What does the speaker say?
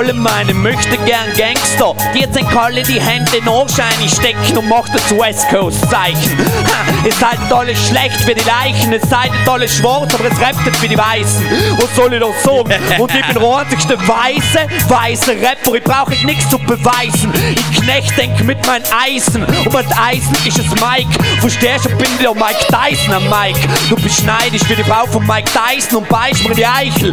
Alle meine möchte gern Gangster, Dir jetzt ein in die Hände in Ohrscheine stecken und macht das West Coast Zeichen. Ha, ihr seid alle schlecht für die Leichen, es seid alle schwarz, aber es rappt für die Weißen. Was soll ich noch sagen? Und ich bin der einzigste weiße, weiße Rapper, ich brauche nichts zu beweisen. Ich knecht denk mit mein Eisen und mein Eisen ist es Mike. Verstehst du, ich bin der Mike Tyson am Mike. Du bist neidisch für die Frau von Mike Tyson und beißt mir in die Eichel.